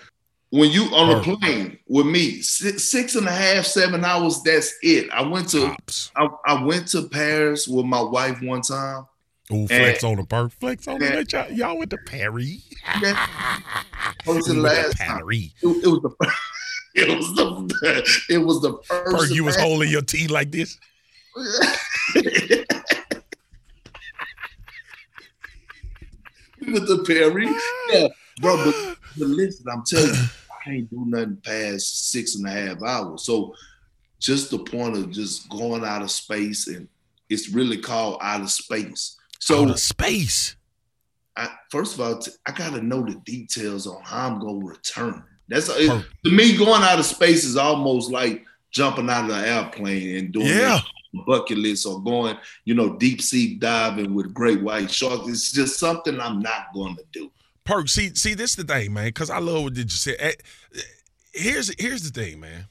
when you on a plane with me, six, six and a half, seven hours. That's it. I went to I, I went to Paris with my wife one time. Ooh, flex on the perk. Flex on the y'all, y'all with the Perry. Was the last time. It, it was the it was the it was the first. Perk, you was holding your tea like this. with the Perry. Yeah, bro. But, but listen, I'm telling you, I can't do nothing past six and a half hours. So just the point of just going out of space, and it's really called out of space. So Out of space. I, first of all, I got to know the details on how I'm gonna return. That's to me. Going out of space is almost like jumping out of an airplane and doing Yeah. bucket list or going, you know, deep sea diving with great white sharks. It's just something I'm not going to do. Perk, see, see, this is the thing, man, because I love what did you say. Eh, Here's here's the thing, man.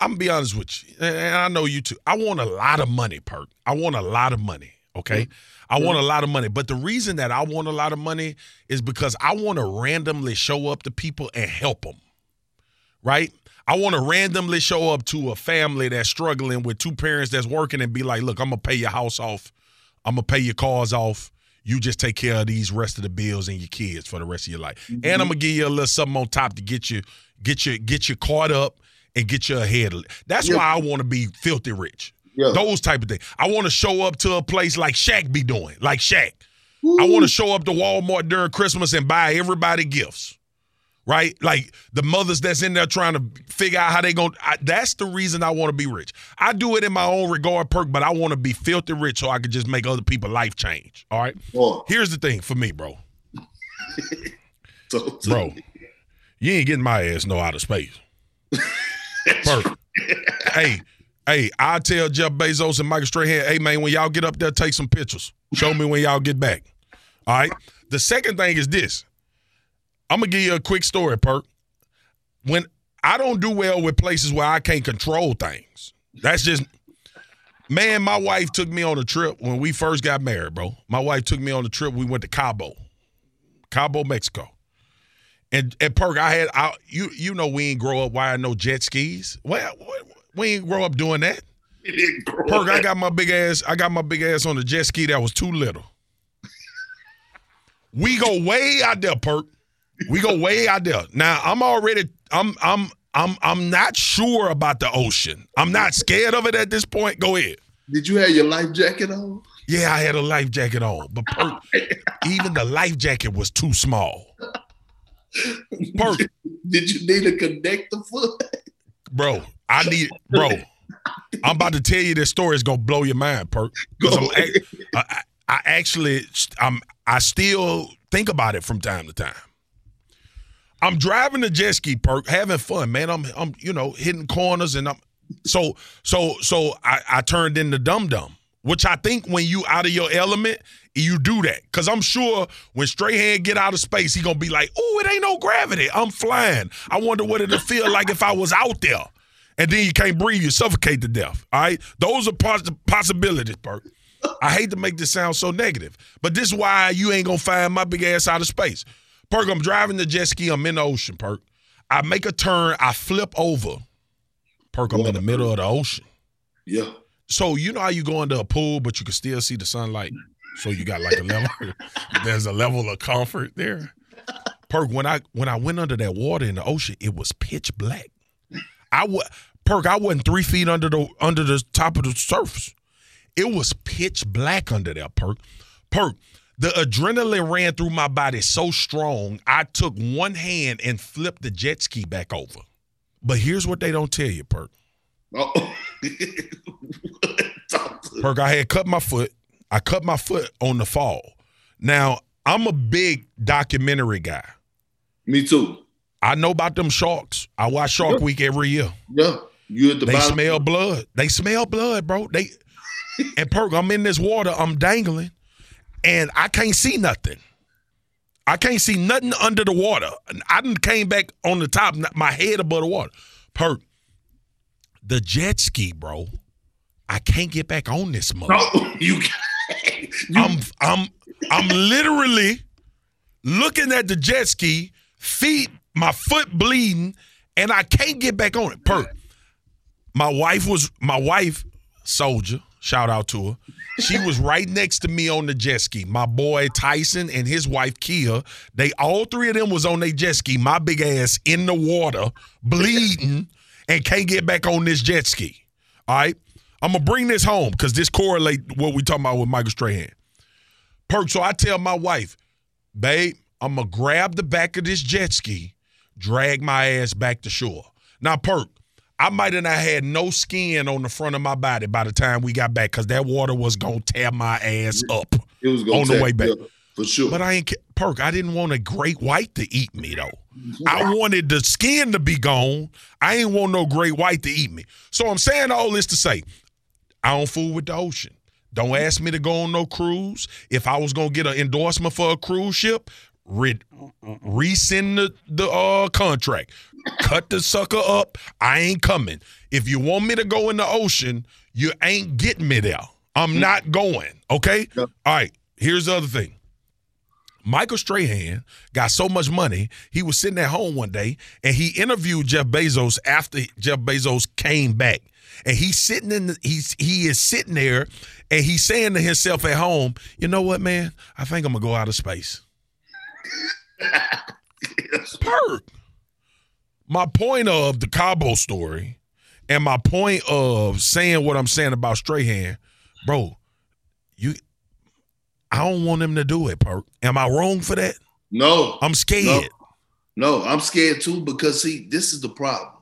I'm gonna be honest with you, and I know you too. I want a lot of money, Perk. I want a lot of money. Okay, I want a lot of money. But the reason that I want a lot of money is because I want to randomly show up to people and help them. Right? I want to randomly show up to a family that's struggling with two parents that's working and be like, "Look, I'm gonna pay your house off. I'm gonna pay your cars off. You just take care of these rest of the bills and your kids for the rest of your life. And I'm gonna mm-hmm. give you a little something on top to get you, get you, get you caught up and get you ahead. That's Yeah. why I want to be filthy rich. Yeah. Those type of things. I want to show up to a place like Shaq be doing, like Shaq. I want to show up to Walmart during Christmas and buy everybody gifts. Right? Like the mothers that's in there trying to figure out how they going to that's the reason I want to be rich. I do it in my own regard perk, but I want to be filthy rich so I can just make other people life change. All right? Boy, Here's the thing for me, bro. so, Bro, you ain't getting my ass no out of space. Perfect. hey, hey, I tell Jeff Bezos and Michael Strahan, hey man, when y'all get up there, take some pictures. Show me when y'all get back. All right. The second thing is this. I'm gonna give you a quick story, Perk. When I don't do well with places where I can't control things. That's just man, my wife took me on a trip when we first got married, bro. My wife took me on a trip. We went to Cabo. Cabo, Mexico. And and Perk, I had I you you know we ain't grow up why I know jet skis. Well, we ain't grow up doing that. it didn't grow Perk, I got my big ass. I got my big ass on the jet ski that was too little. We go way out there, Perk. We go way out there. Now I'm already. I'm. I'm. I'm. I'm not sure about the ocean. I'm not scared of it at this point. Go ahead. Did you have your life jacket on? Yeah, I had a life jacket on, but Perk, even the life jacket was too small. Perk, Did you need a connector foot? bro, I need, bro. I'm about to tell you this story is gonna blow your mind, Perk. 'Cause I'm I, I, actually, I'm, I still think about it from time to time. I'm driving the jet ski, Perk, having fun, man. I'm, I'm, you know, hitting corners, and I'm, so, so, so I, I turned into dum dum, which I think when you out of your element, you do that. Cause I'm sure when Strahan get out of space, he gonna be like, "Oh, it ain't no gravity. I'm flying. I wonder what it'll feel like if I was out there." And then you can't breathe, you suffocate to death. All right, those are poss- possibilities, Perk. I hate to make this sound so negative, but this is why you ain't gonna find my big ass out of space. Perk, I'm driving the jet ski. I'm in the ocean, Perk. I make a turn. I flip over. Perk, I'm in the middle of the ocean. Yeah. So you know how you go into a pool, but you can still see the sunlight. So you got like a level. there's a level of comfort there. Perk, when I when I went under that water in the ocean, it was pitch black. I was Perk, I wasn't three feet under the under the top of the surface. It was pitch black under there, Perk. Perk, the adrenaline ran through my body so strong, I took one hand and flipped the jet ski back over. But here's what they don't tell you, Perk. Oh. Perk, I had cut my foot. I cut my foot on the fall. Now, I'm a big documentary guy. Me too. I know about them sharks. I watch Shark Week every year. Yeah. You at the They bottom. smell blood. They smell blood, bro. They and perk. I'm in this water. I'm dangling, and I can't see nothing. I can't see nothing under the water. I didn't came back on the top, my head above the water. Perk. The jet ski, bro. I can't get back on this mother. No, you. You, I'm I'm I'm literally looking at the jet ski, feet, my foot bleeding, and I can't get back on it. Perk. My wife was my wife, soldier. Shout out to her. She was right next to me on the jet ski. My boy Tyson and his wife Kia, they all three of them was on their jet ski. My big ass in the water, bleeding, and can't get back on this jet ski. All right. I'm gonna bring this home because this correlate what we talking about with Michael Strahan. Perk. So I tell my wife, babe, I'm gonna grab the back of this jet ski, drag my ass back to shore. Now, Perk, I might have not had no skin on the front of my body by the time we got back because that water was gonna tear my ass up. it was on the way back. for sure. But I ain't Perk. I didn't want a great white to eat me though. Mm-hmm. I wanted the skin to be gone. I ain't want no great white to eat me. So I'm saying all this to say, I don't fool with the ocean. Don't ask me to go on no cruise. If I was gonna get an endorsement for a cruise ship, re- resend the the uh, contract. Cut the sucker up. I ain't coming. If you want me to go in the ocean, you ain't getting me there. I'm not going. Okay. All right. Here's the other thing. Michael Strahan got so much money, he was sitting at home one day and he interviewed Jeff Bezos after Jeff Bezos came back. And he's sitting in the, he's he is sitting there and he's saying to himself at home, you know what, man? I think I'm gonna go out of space. Perk. My point of the Cabo story and my point of saying what I'm saying about Strahan, bro, you I don't want him to do it, Perk. Am I wrong for that? no, I'm scared. no, I'm scared too because see, this is the problem.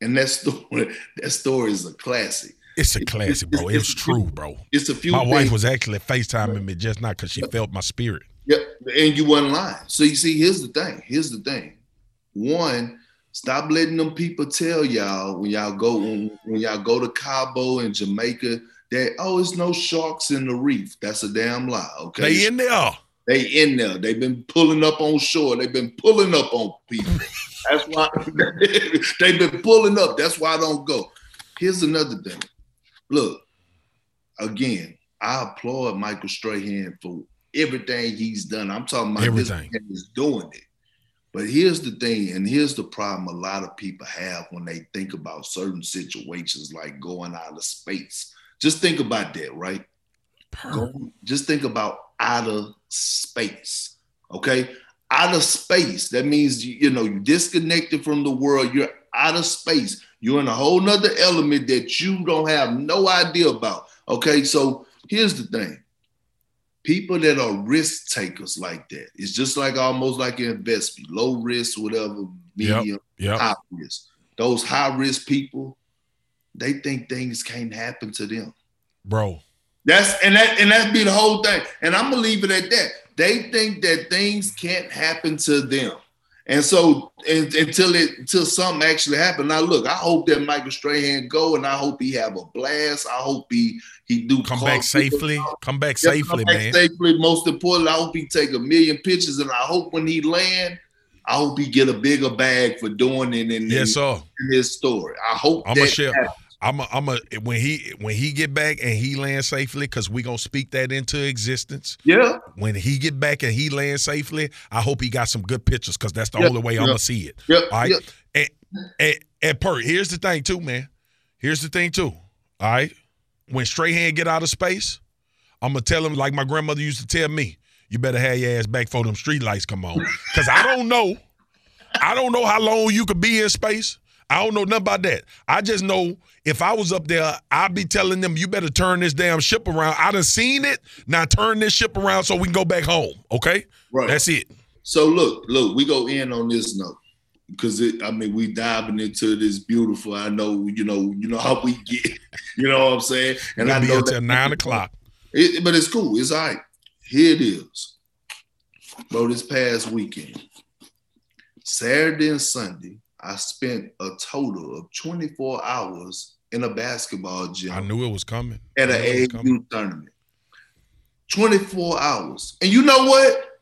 And that story, that story is a classic. It's a classic, bro. it's was true, bro. It's a few. My wife was actually FaceTiming me just now because she felt my spirit. Yep, and you wasn't lying. So you see, here's the thing. Here's the thing. One, stop letting them people tell y'all when y'all go when, when y'all go to Cabo and Jamaica that oh, it's no sharks in the reef. That's a damn lie. Okay, They in there. They in there. They've been pulling up on shore. They've been pulling up on people. That's why they've been pulling up. That's why I don't go. Here's another thing. Look, again, I applaud Michael Strahan for everything he's done. I'm talking about Everything. this man is doing it. But here's the thing, and here's the problem a lot of people have when they think about certain situations like going out of space. Just think about that, right? Go, just think about outer space. Okay. Outer space. That means you, you know you're disconnected from the world. You're out of space. You're in a whole nother element that you don't have no idea about. Okay. So here's the thing. People that are risk takers like that, it's just like almost like an investment, low risk, whatever, Yep. medium, Yep. high risk. Those high risk people, they think things can't happen to them. Bro. That's and that and that be the whole thing. And I'm gonna leave it at that. They think that things can't happen to them. And so and, until it until something actually happen. Now look, I hope that Michael Strahan go and I hope he have a blast. I hope he he do Come back safely. Come back Yeah, safely, come back man. Safely. Most importantly, I hope he take a million pictures and I hope when he land, I hope he get a bigger bag for doing it in, Yes, sir. in his story. I hope I'm that a share. I'm a, I'm a when he when he get back and he lands safely because we gonna speak that into existence. yeah. When he get back and he lands safely, I hope he got some good pictures because that's the Yeah, only way I'm gonna see it. Yeah. All right. yeah. And, and, and per, here's the thing too, man. Here's the thing too. All right. When Strahan get out of space, I'm gonna tell him like my grandmother used to tell me, you better have your ass back before them street lights come on. Cause I don't know. I don't know how long you could be in space. I don't know nothing about that. I just know if I was up there, I'd be telling them, you better turn this damn ship around. I done seen it. Now turn this ship around so we can go back home. Okay? Right. That's it. So look, look, we go in on this note because it. I mean, we diving into this beautiful. I know, you know, you know how we get. You know what I'm saying? And We'll I be know until that nine o'clock. It, but it's cool. It's all right. Here it is, bro. This past weekend, Saturday and Sunday, I spent a total of 24 hours in a basketball gym. I knew it was coming. At an AAU tournament. 24 hours. And you know what?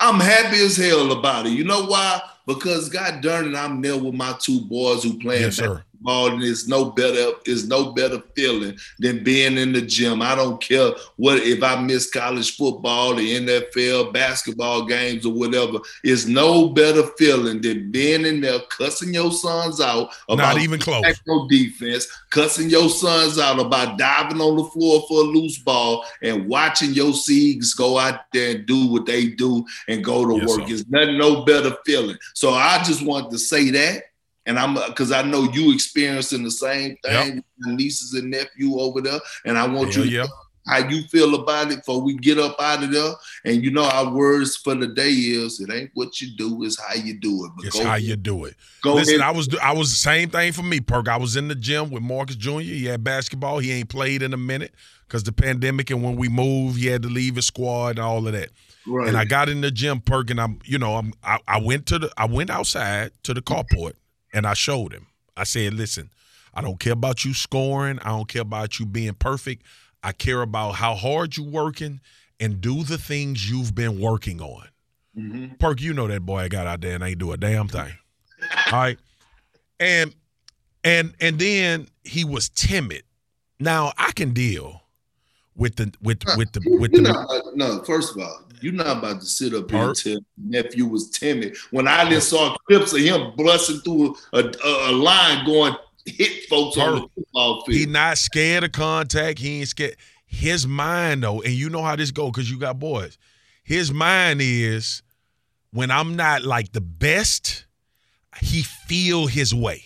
I'm happy as hell about it. You know why? Because God darn it, I'm there with my two boys who playing yes, sir and it's no better, it's no better feeling than being in the gym. I don't care what if I miss college football, the NFL, basketball games, or whatever. It's no better feeling than being in there cussing your sons out about not even close no defense, cussing your sons out about diving on the floor for a loose ball, and watching your seeds go out there and do what they do and go to yes, work. Sir. It's nothing no better feeling. So I just want to say that and I'm uh, because I know you experiencing the same thing yep. nieces and nephew over there, and I want Hell you yeah. how you feel about it before we get up out of there. And you know our words for the day is it ain't what you do, it's how you do it. But it's how you do it. Go Listen, ahead. I was I was the same thing for me, Perk. I was in the gym with Marcus Jr. He had basketball. He ain't played in a minute because the pandemic and when we moved, he had to leave his squad and all of that. Right. And I got in the gym, Perk, and I'm, you know, I'm, I, I went to the, I went outside to the carport and I showed him. I said, listen, I don't care about you scoring. I don't care about you being perfect. I care about how hard you're working and do the things you've been working on. Mm-hmm. Perk, you know that boy I got out there and ain't do a damn thing. All right. And and and then he was timid. Now I can deal with the with with the with the not, no. First of all, you're not about to sit up here and tell nephew was timid. When I just saw clips of him busting through a, a, a line going hit folks on the football field. He not scared of contact. He ain't scared. His mind though, and you know how this go because you got boys. His mind is when I'm not like the best, he feel his way.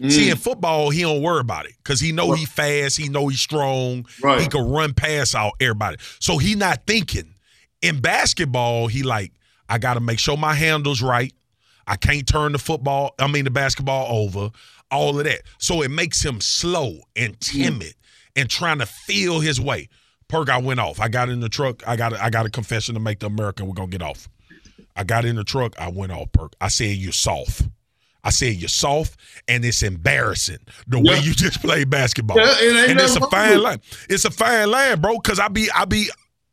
Mm. See, in football, he don't worry about it because he know he fast, he know he's strong, right. he can run past out everybody. So he not thinking. In basketball, he like, I got to make sure my handle's right. I can't turn the football, I mean the basketball over, all of that. So it makes him slow and timid and trying to feel his way. Perk, I went off. I got in the truck. I got a, I got a confession to make the American. We're gonna get off. I got in the truck. I went off. Perk. I said you're soft. I said you're soft and it's embarrassing the yeah. way you just play basketball. Yeah, it and it's a fine line. It's a fine line, bro. Cause I be I be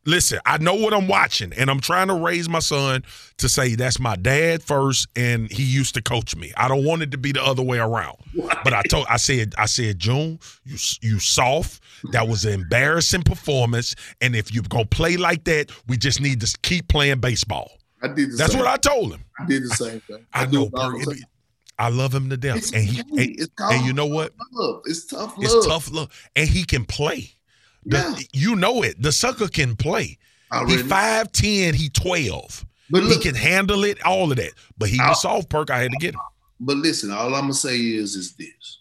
listen, I know what I'm watching, and I'm trying to raise my son to say that's my dad first, and he used to coach me. I don't want it to be the other way around. Right. But I told I said, I said, June, you you soft. That was an embarrassing performance. And if you're gonna play like that, we just need to keep playing baseball. I did That's same. what I told him. I did the same thing. I, I know, I love him to death. It's and he and, and, you know what? Love. It's tough love. It's tough love. And he can play. The, yeah. You know it. The sucker can play. Already. He 5'10, he 12. But look, he can handle it, all of that. But he was soft perk. I had to get him. But listen, all I'm gonna say is is this.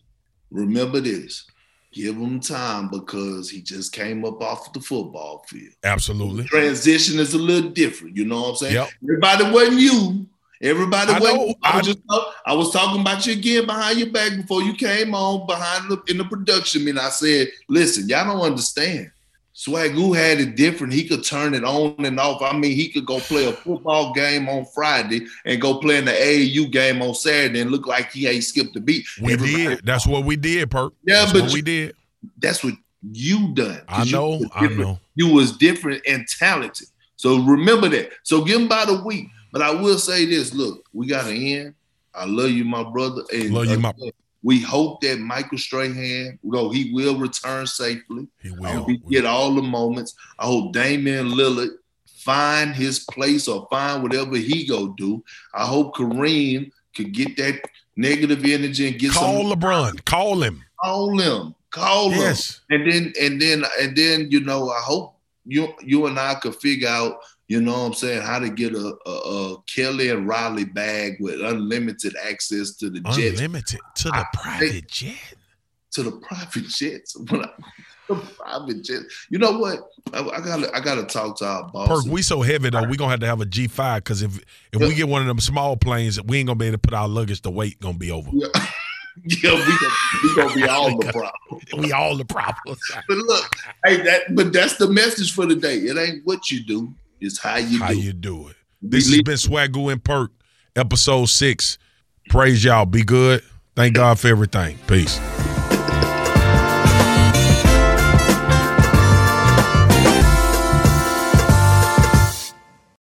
Remember this. Give him time because he just came up off the football field. Absolutely. Transition is a little different. You know what I'm saying? Yep. Everybody wasn't you. Everybody I know. I, was just, I was talking about you again behind your back before you came on behind the in the production. And I said, listen, y'all don't understand. Swagu had it different. He could turn it on and off. I mean, he could go play a football game on Friday and go play in the AAU game on Saturday and look like he ain't skipped a beat. We Everybody did. That's what we did, Perk. Yeah, that's but we did. That's what you done. I know. I know. You was different and talented. So remember that. So give him about a week. But I will say this: Look, we got to end. I love you, my brother. And love you, my. We hope that Michael Strahan, though he will return safely. He will. He get all the moments. I hope Damian Lillard find his place or find whatever he go do. I hope Kareem could get that negative energy and get call some, LeBron. Call him. Call him. Call yes. him. And then and then and then you know I hope you you and I could figure out you know what I'm saying, how to get a, a, a Kelly and Riley bag with unlimited access to the jets. Unlimited to the I, private jet. To the private jets. the private jet. You know what? I, I, gotta I gotta talk to our boss. Perk, we so heavy though, we gonna have to have a G five because if if yeah. we get one of them small planes, we ain't gonna be able to put our luggage, the weight gonna be over. Yeah. yeah, we gonna, we gonna be all the problem. we all the problems. but look, hey, that but that's the message for the day. It ain't what you do, it's how you how do you do it. This has been Swagu and Perk, episode six. Praise y'all. Be good. Thank God for everything. Peace.